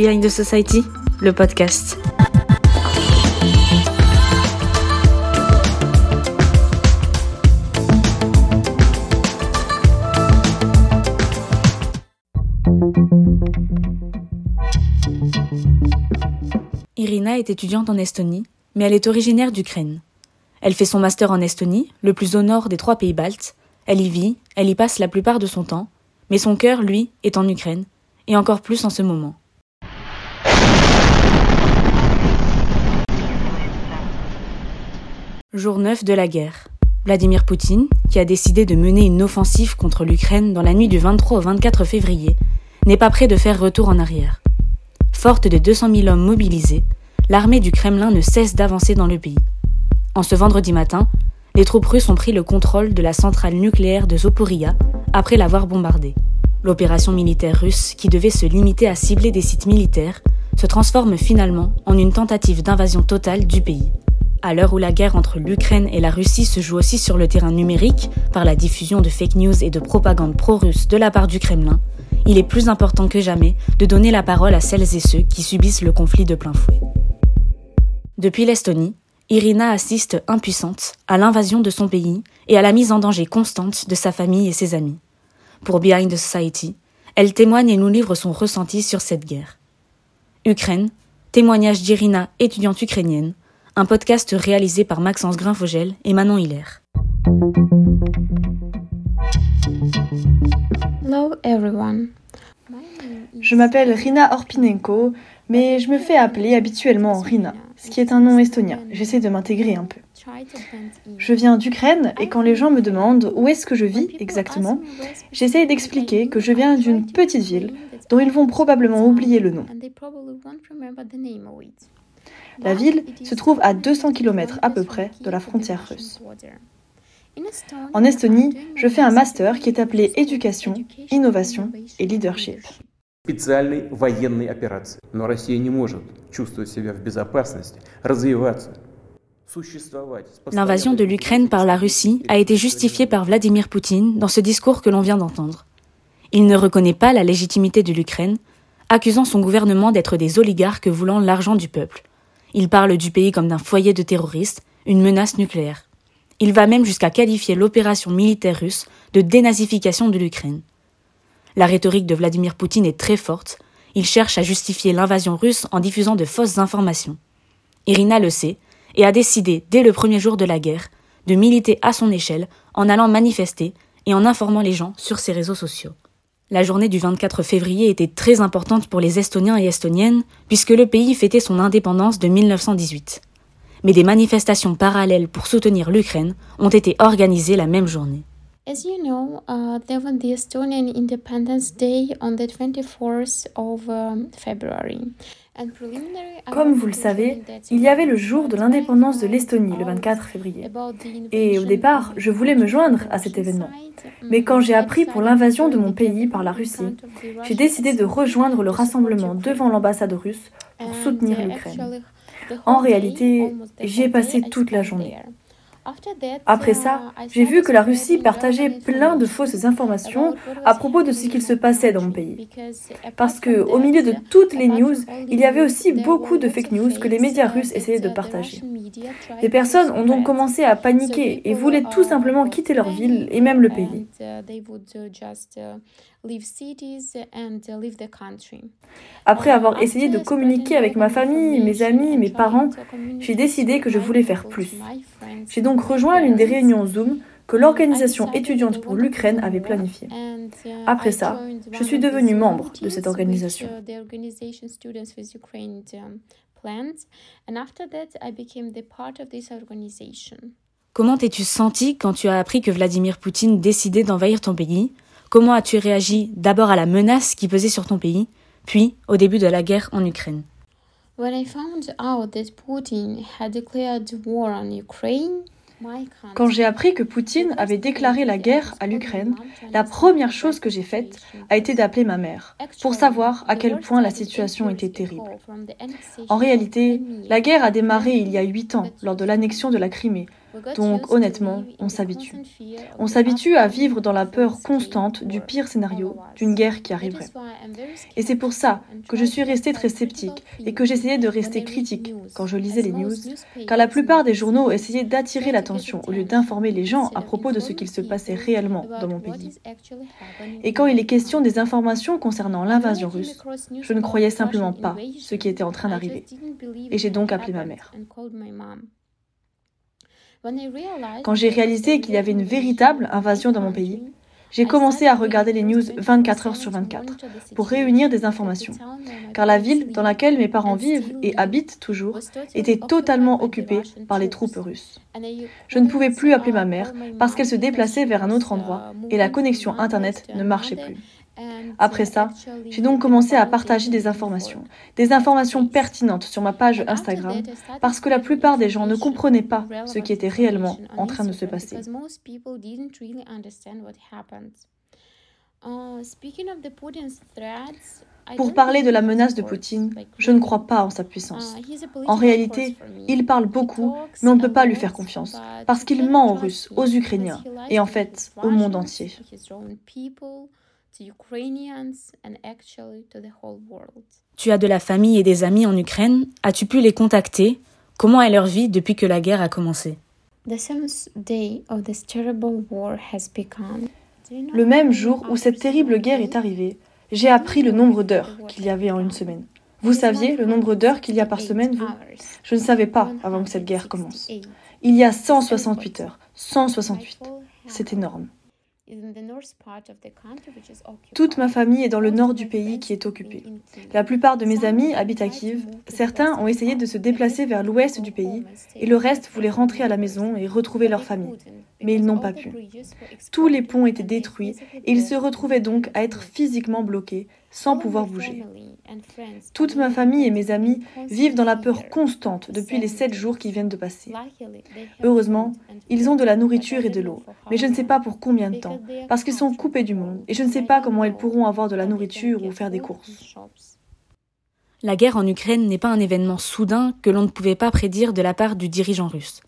Behind the Society, le podcast. Irina est étudiante en Estonie, mais elle est originaire d'Ukraine. Elle fait son master en Estonie, le plus au nord des trois pays baltes. Elle y vit, elle y passe la plupart de son temps, mais son cœur, lui, est en Ukraine, et encore plus en ce moment. Jour 9 de la guerre. Vladimir Poutine, qui a décidé de mener une offensive contre l'Ukraine dans la nuit du 23 au 24 février, n'est pas prêt de faire retour en arrière. Forte de 200 000 hommes mobilisés, l'armée du Kremlin ne cesse d'avancer dans le pays. En ce vendredi matin, les troupes russes ont pris le contrôle de la centrale nucléaire de Zoporia après l'avoir bombardée. L'opération militaire russe, qui devait se limiter à cibler des sites militaires, se transforme finalement en une tentative d'invasion totale du pays. À l'heure où la guerre entre l'Ukraine et la Russie se joue aussi sur le terrain numérique, par la diffusion de fake news et de propagande pro-russe de la part du Kremlin, il est plus important que jamais de donner la parole à celles et ceux qui subissent le conflit de plein fouet. Depuis l'Estonie, Irina assiste impuissante à l'invasion de son pays et à la mise en danger constante de sa famille et ses amis. Pour Behind the Society, elle témoigne et nous livre son ressenti sur cette guerre. Ukraine, témoignage d'Irina, étudiante ukrainienne, un podcast réalisé par Maxence Grinfogel et Manon Hiller. Hello everyone. Je m'appelle Rina Orpinenko, mais je me fais appeler habituellement Rina, ce qui est un nom estonien. J'essaie de m'intégrer un peu. Je viens d'Ukraine et quand les gens me demandent où est-ce que je vis exactement, j'essaie d'expliquer que je viens d'une petite ville dont ils vont probablement oublier le nom. La ville se trouve à 200 km à peu près de la frontière russe. En Estonie, je fais un master qui est appelé Éducation, Innovation et Leadership. L'invasion de l'Ukraine par la Russie a été justifiée par Vladimir Poutine dans ce discours que l'on vient d'entendre. Il ne reconnaît pas la légitimité de l'Ukraine, accusant son gouvernement d'être des oligarques voulant l'argent du peuple. Il parle du pays comme d'un foyer de terroristes, une menace nucléaire. Il va même jusqu'à qualifier l'opération militaire russe de dénazification de l'Ukraine. La rhétorique de Vladimir Poutine est très forte. Il cherche à justifier l'invasion russe en diffusant de fausses informations. Irina le sait et a décidé, dès le premier jour de la guerre, de militer à son échelle en allant manifester et en informant les gens sur ses réseaux sociaux. La journée du 24 février était très importante pour les Estoniens et Estoniennes, puisque le pays fêtait son indépendance de 1918. Mais des manifestations parallèles pour soutenir l'Ukraine ont été organisées la même journée. As you know, uh, there was the Estonian Independence Day on the 24th of um, February. Comme vous le savez, il y avait le jour de l'indépendance de l'Estonie le 24 février. Et au départ, je voulais me joindre à cet événement. Mais quand j'ai appris pour l'invasion de mon pays par la Russie, j'ai décidé de rejoindre le rassemblement devant l'ambassade russe pour soutenir l'Ukraine. En réalité, j'y ai passé toute la journée. Après ça, j'ai vu que la Russie partageait plein de fausses informations à propos de ce qu'il se passait dans mon pays. Parce que, au milieu de toutes les news, il y avait aussi beaucoup de fake news que les médias russes essayaient de partager. Les personnes ont donc commencé à paniquer et voulaient tout simplement quitter leur ville et même le pays. Après avoir essayé de communiquer avec ma famille, mes amis, mes parents, j'ai décidé que je voulais faire plus. J'ai donc rejoint l'une des réunions Zoom que l'organisation étudiante pour l'Ukraine avait planifiée. Après ça, je suis devenue membre de cette organisation. Comment t'es-tu senti quand tu as appris que Vladimir Poutine décidait d'envahir ton pays? Comment as-tu réagi d'abord à la menace qui pesait sur ton pays, puis au début de la guerre en Ukraine? Quand j'ai appris que Poutine avait déclaré la guerre à l'Ukraine, la première chose que j'ai faite a été d'appeler ma mère pour savoir à quel point la situation était terrible. En réalité, la guerre a démarré il y a huit ans lors de l'annexion de la Crimée Donc honnêtement, on s'habitue. On s'habitue à vivre dans la peur constante du pire scénario, d'une guerre qui arriverait. Et c'est pour ça que je suis restée très sceptique et que j'essayais de rester critique quand je lisais les news, car la plupart des journaux essayaient d'attirer l'attention au lieu d'informer les gens à propos de ce qu'il se passait réellement dans mon pays. Et quand il est question des informations concernant l'invasion russe, je ne croyais simplement pas ce qui était en train d'arriver. Et j'ai donc appelé ma mère. Quand j'ai réalisé qu'il y avait une véritable invasion dans mon pays, j'ai commencé à regarder les news 24 heures sur 24 pour réunir des informations, car la ville dans laquelle mes parents vivent et habitent toujours était totalement occupée par les troupes russes. Je ne pouvais plus appeler ma mère parce qu'elle se déplaçait vers un autre endroit et la connexion Internet ne marchait plus. Après ça, j'ai donc commencé à partager des informations, des informations pertinentes sur ma page Instagram, parce que la plupart des gens ne comprenaient pas ce qui était réellement en train de se passer. Pour parler de la menace de Poutine, je ne crois pas en sa puissance. En réalité, il parle beaucoup, mais on ne peut pas lui faire confiance, parce qu'il ment aux Russes, aux Ukrainiens, et en fait au monde entier. Tu as de la famille et des amis en Ukraine. As-tu pu les contacter? Comment est leur vie depuis que la guerre a commencé? Le même jour où cette terrible guerre est arrivée, j'ai appris le nombre d'heures qu'il y avait en une semaine. Vous saviez le nombre d'heures qu'il y a par semaine, vous? Je ne savais pas avant que cette guerre commence. Il y a 168 heures. 168. C'est énorme. Toute ma famille est dans le nord du pays qui est occupé. La plupart de mes amis habitent à Kiev. Certains ont essayé de se déplacer vers l'ouest du pays et le reste voulait rentrer à la maison et retrouver leur famille. Mais ils n'ont pas pu. Tous les ponts étaient détruits et ils se retrouvaient donc à être physiquement bloqués sans pouvoir bouger. Toute ma famille et mes amis vivent dans la peur constante depuis les sept jours qui viennent de passer. Heureusement, ils ont de la nourriture et de l'eau, mais je ne sais pas pour combien de temps, parce qu'ils sont coupés du monde, et je ne sais pas comment ils pourront avoir de la nourriture ou faire des courses. La guerre en Ukraine n'est pas un événement soudain que l'on ne pouvait pas prédire de la part du dirigeant russe.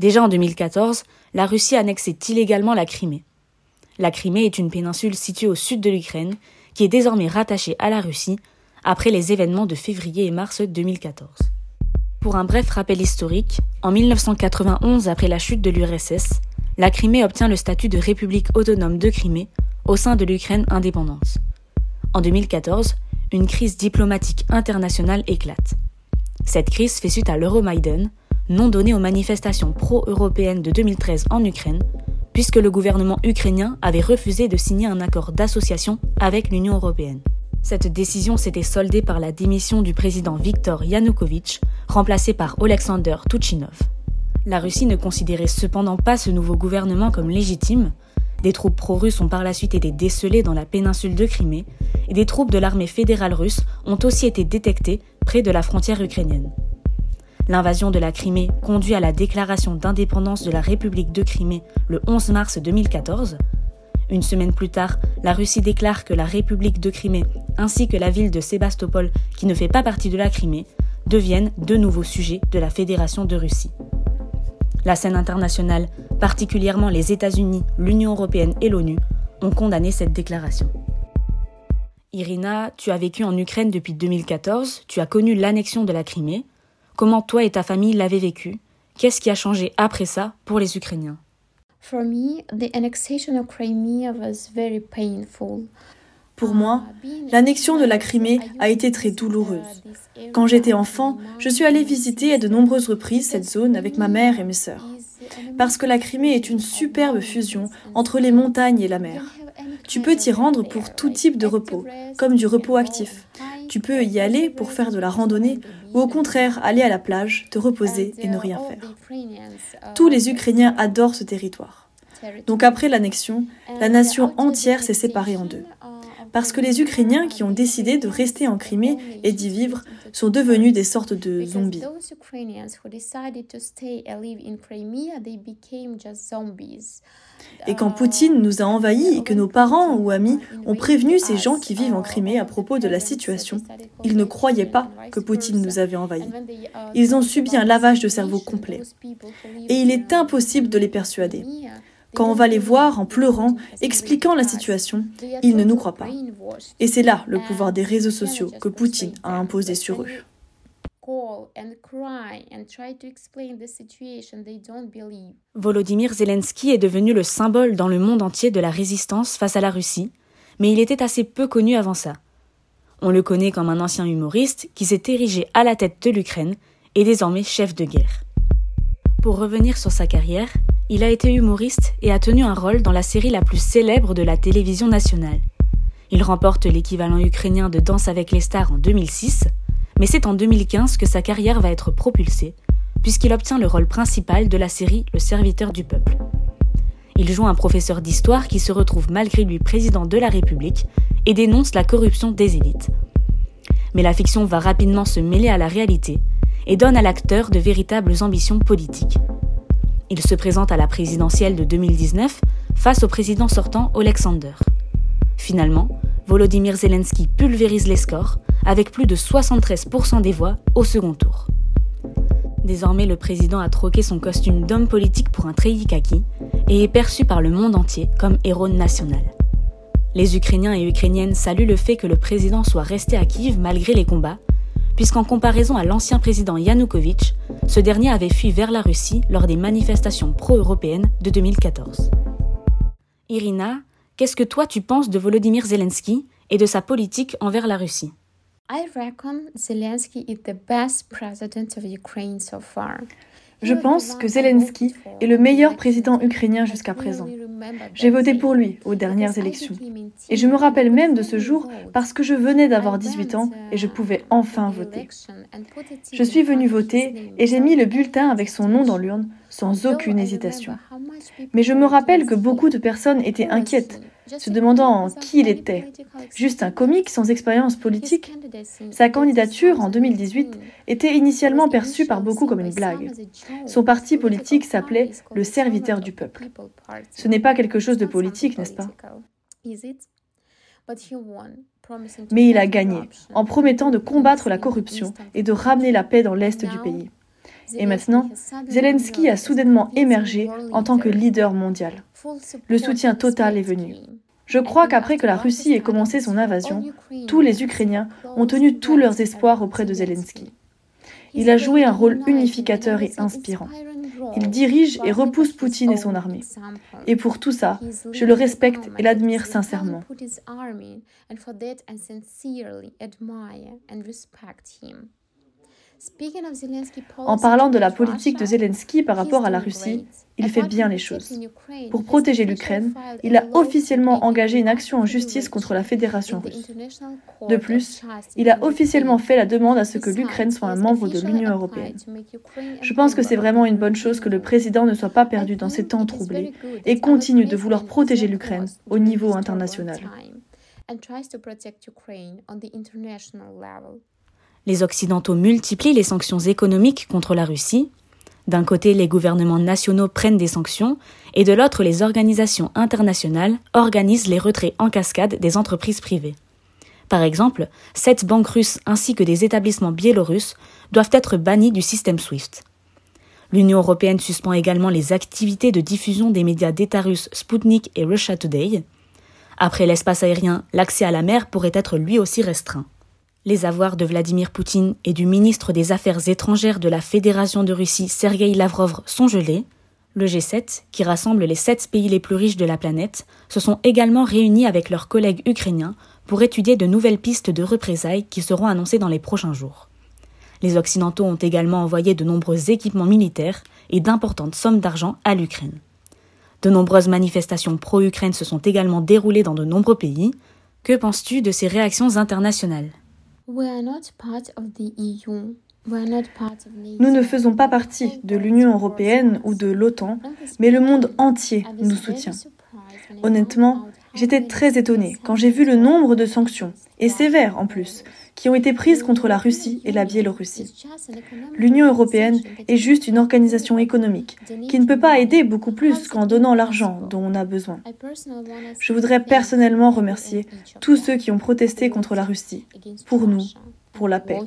Déjà en 2014, la Russie annexait illégalement la Crimée. La Crimée est une péninsule située au sud de l'Ukraine qui est désormais rattachée à la Russie après les événements de février et mars 2014. Pour un bref rappel historique, en 1991, après la chute de l'URSS, la Crimée obtient le statut de République autonome de Crimée au sein de l'Ukraine indépendante. En 2014, une crise diplomatique internationale éclate. Cette crise fait suite à l'Euromaïdan, nom donné aux manifestations pro-européennes de 2013 en Ukraine, puisque le gouvernement ukrainien avait refusé de signer un accord d'association avec l'Union européenne. Cette décision s'était soldée par la démission du président Viktor Yanukovych, remplacé par Oleksandr Tuchinov. La Russie ne considérait cependant pas ce nouveau gouvernement comme légitime. Des troupes pro-russes ont par la suite été décelées dans la péninsule de Crimée, et des troupes de l'armée fédérale russe ont aussi été détectées près de la frontière ukrainienne. L'invasion de la Crimée conduit à la déclaration d'indépendance de la République de Crimée le 11 mars 2014. Une semaine plus tard, la Russie déclare que la République de Crimée ainsi que la ville de Sébastopol, qui ne fait pas partie de la Crimée, deviennent de nouveaux sujets de la Fédération de Russie. La scène internationale, particulièrement les États-Unis, l'Union européenne et l'ONU, ont condamné cette déclaration. Irina, tu as vécu en Ukraine depuis 2014, tu as connu l'annexion de la Crimée, Comment toi et ta famille l'avez vécu? Qu'est-ce qui a changé après ça pour les Ukrainiens? Pour moi, l'annexion de la Crimée a été très douloureuse. Quand j'étais enfant, je suis allée visiter à de nombreuses reprises cette zone avec ma mère et mes sœurs. Parce que la Crimée est une superbe fusion entre les montagnes et la mer. Tu peux t'y rendre pour tout type de repos, comme du repos actif. Tu peux y aller pour faire de la randonnée ou au contraire aller à la plage, te reposer et ne rien faire. Tous les Ukrainiens adorent ce territoire. Donc après l'annexion, la nation entière s'est séparée en deux. Parce que les Ukrainiens qui ont décidé de rester en Crimée et d'y vivre sont devenus des sortes de zombies. Et quand Poutine nous a envahis et que nos parents ou amis ont prévenu ces gens qui vivent en Crimée à propos de la situation, Ils ne croyaient pas que Poutine nous avait envahis. Ils ont subi un lavage de cerveau complet. Et il est impossible de les persuader. Quand on va les voir en pleurant, expliquant la situation, ils ne nous croient pas. Et c'est là le pouvoir des réseaux sociaux que Poutine a imposé sur eux. Volodymyr Zelensky est devenu le symbole dans le monde entier de la résistance face à la Russie, mais il était assez peu connu avant ça. On le connaît comme un ancien humoriste qui s'est érigé à la tête de l'Ukraine et désormais chef de guerre. Pour revenir sur sa carrière, il a été humoriste et a tenu un rôle dans la série la plus célèbre de la télévision nationale. Il remporte l'équivalent ukrainien de Danse avec les stars en 2006, mais c'est en 2015 que sa carrière va être propulsée, puisqu'il obtient le rôle principal de la série Le serviteur du peuple. Il joue un professeur d'histoire qui se retrouve malgré lui président de la République et dénonce la corruption des élites. Mais la fiction va rapidement se mêler à la réalité et donne à l'acteur de véritables ambitions politiques. Il se présente à la présidentielle de 2019 face au président sortant Alexander. Finalement, Volodymyr Zelensky pulvérise les scores avec plus de 73% des voix au second tour. Désormais, le président a troqué son costume d'homme politique pour un treillis kaki et est perçu par le monde entier comme héros national. Les Ukrainiens et Ukrainiennes saluent le fait que le président soit resté à Kiev malgré les combats, puisqu'en comparaison à l'ancien président Yanukovych, ce dernier avait fui vers la Russie lors des manifestations pro-européennes de 2014. Irina, qu'est-ce que toi tu penses de Volodymyr Zelensky et de sa politique envers la Russie? Je pense que Zelensky est le meilleur président ukrainien jusqu'à présent. J'ai voté pour lui aux dernières élections. Et je me rappelle même de ce jour parce que je venais d'avoir 18 ans et je pouvais enfin voter. Je suis venu voter et j'ai mis le bulletin avec son nom dans l'urne sans aucune hésitation. Mais je me rappelle que beaucoup de personnes étaient inquiètes se demandant qui il était. Juste un comique sans expérience politique Sa candidature en 2018 était initialement perçue par beaucoup comme une blague. Son parti politique s'appelait le serviteur du peuple. Ce n'est pas quelque chose de politique, n'est-ce pas? Mais il a gagné en promettant de combattre la corruption et de ramener la paix dans l'Est du pays. Et maintenant, Zelensky a soudainement émergé en tant que leader mondial. Le soutien total est venu. Je crois qu'après que la Russie ait commencé son invasion, tous les Ukrainiens ont tenu tous leurs espoirs auprès de Zelensky. Il a joué un rôle unificateur et inspirant. Il dirige et repousse Poutine et son armée. Et pour tout ça, je le respecte et l'admire sincèrement. En parlant de la politique de Zelensky par rapport à la Russie, il fait bien les choses. Pour protéger l'Ukraine, il a officiellement engagé une action en justice contre la Fédération russe. De plus, il a officiellement fait la demande à ce que l'Ukraine soit un membre de l'Union européenne. Je pense que c'est vraiment une bonne chose que le président ne soit pas perdu dans ces temps troublés et continue de vouloir protéger l'Ukraine au niveau international. Les Occidentaux multiplient les sanctions économiques contre la Russie. D'un côté, les gouvernements nationaux prennent des sanctions, et de l'autre, les organisations internationales organisent les retraits en cascade des entreprises privées. Par exemple, sept banques russes ainsi que des établissements biélorusses doivent être bannis du système SWIFT. L'Union européenne suspend également les activités de diffusion des médias d'État russes Sputnik et Russia Today. Après l'espace aérien, l'accès à la mer pourrait être lui aussi restreint. Les avoirs de Vladimir Poutine et du ministre des Affaires étrangères de la Fédération de Russie Sergei Lavrov sont gelés. Le G7, qui rassemble les sept pays les plus riches de la planète, se sont également réunis avec leurs collègues ukrainiens pour étudier de nouvelles pistes de représailles qui seront annoncées dans les prochains jours. Les Occidentaux ont également envoyé de nombreux équipements militaires et d'importantes sommes d'argent à l'Ukraine. De nombreuses manifestations pro-Ukraine se sont également déroulées dans de nombreux pays. Que penses-tu de ces réactions internationales? Nous ne faisons pas partie de l'Union européenne ou de l'OTAN, mais le monde entier nous soutient. Honnêtement, j'étais très étonnée quand j'ai vu le nombre de sanctions, et sévères en plus, qui ont été prises contre la Russie et la Biélorussie. L'Union européenne est juste une organisation économique qui ne peut pas aider beaucoup plus qu'en donnant l'argent dont on a besoin. Je voudrais personnellement remercier tous ceux qui ont protesté contre la Russie, pour nous, pour la paix.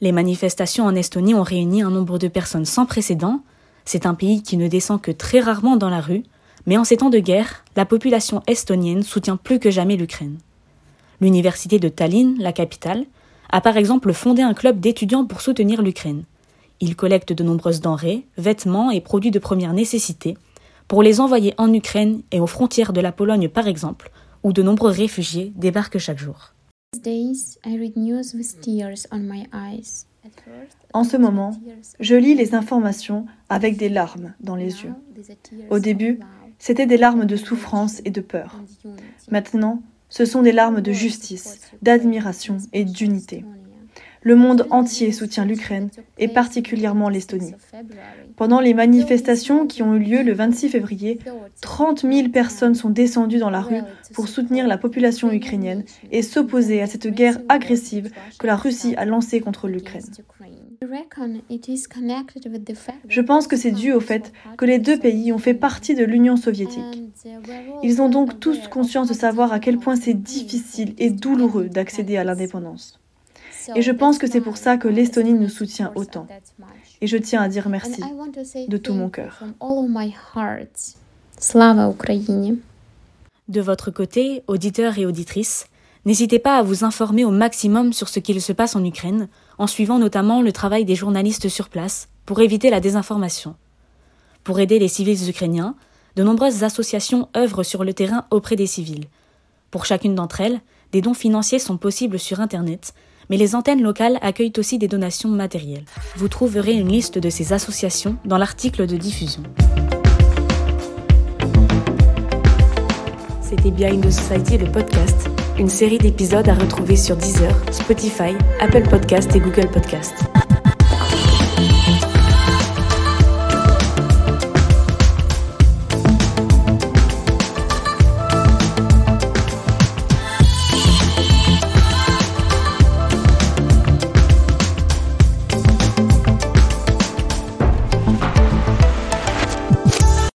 Les manifestations en Estonie ont réuni un nombre de personnes sans précédent. C'est un pays qui ne descend que très rarement dans la rue, mais en ces temps de guerre, la population estonienne soutient plus que jamais l'Ukraine. L'université de Tallinn, la capitale, a par exemple fondé un club d'étudiants pour soutenir l'Ukraine. Il collecte de nombreuses denrées, vêtements et produits de première nécessité pour les envoyer en Ukraine et aux frontières de la Pologne par exemple, où de nombreux réfugiés débarquent chaque jour. En ce moment, je lis les informations avec des larmes dans les yeux. Au début, c'était des larmes de souffrance et de peur. Maintenant, ce sont des larmes de justice, d'admiration et d'unité. Le monde entier soutient l'Ukraine et particulièrement l'Estonie. Pendant les manifestations qui ont eu lieu le 26 février, 30 000 personnes sont descendues dans la rue pour soutenir la population ukrainienne et s'opposer à cette guerre agressive que la Russie a lancée contre l'Ukraine. Je pense que c'est dû au fait que les deux pays ont fait partie de l'Union soviétique. Ils ont donc tous conscience de savoir à quel point c'est difficile et douloureux d'accéder à l'indépendance. Et je pense que c'est pour ça que l'Estonie nous soutient autant. Et je tiens à dire merci de tout mon cœur. De votre côté, auditeurs et auditrices, n'hésitez pas à vous informer au maximum sur ce qu'il se passe en Ukraine, en suivant notamment le travail des journalistes sur place pour éviter la désinformation. Pour aider les civils ukrainiens, de nombreuses associations œuvrent sur le terrain auprès des civils. Pour chacune d'entre elles, des dons financiers sont possibles sur Internet mais les antennes locales accueillent aussi des donations matérielles. Vous trouverez une liste de ces associations dans l'article de diffusion. C'était Behind the Society, le podcast, une série d'épisodes à retrouver sur Deezer, Spotify, Apple Podcast et Google Podcast.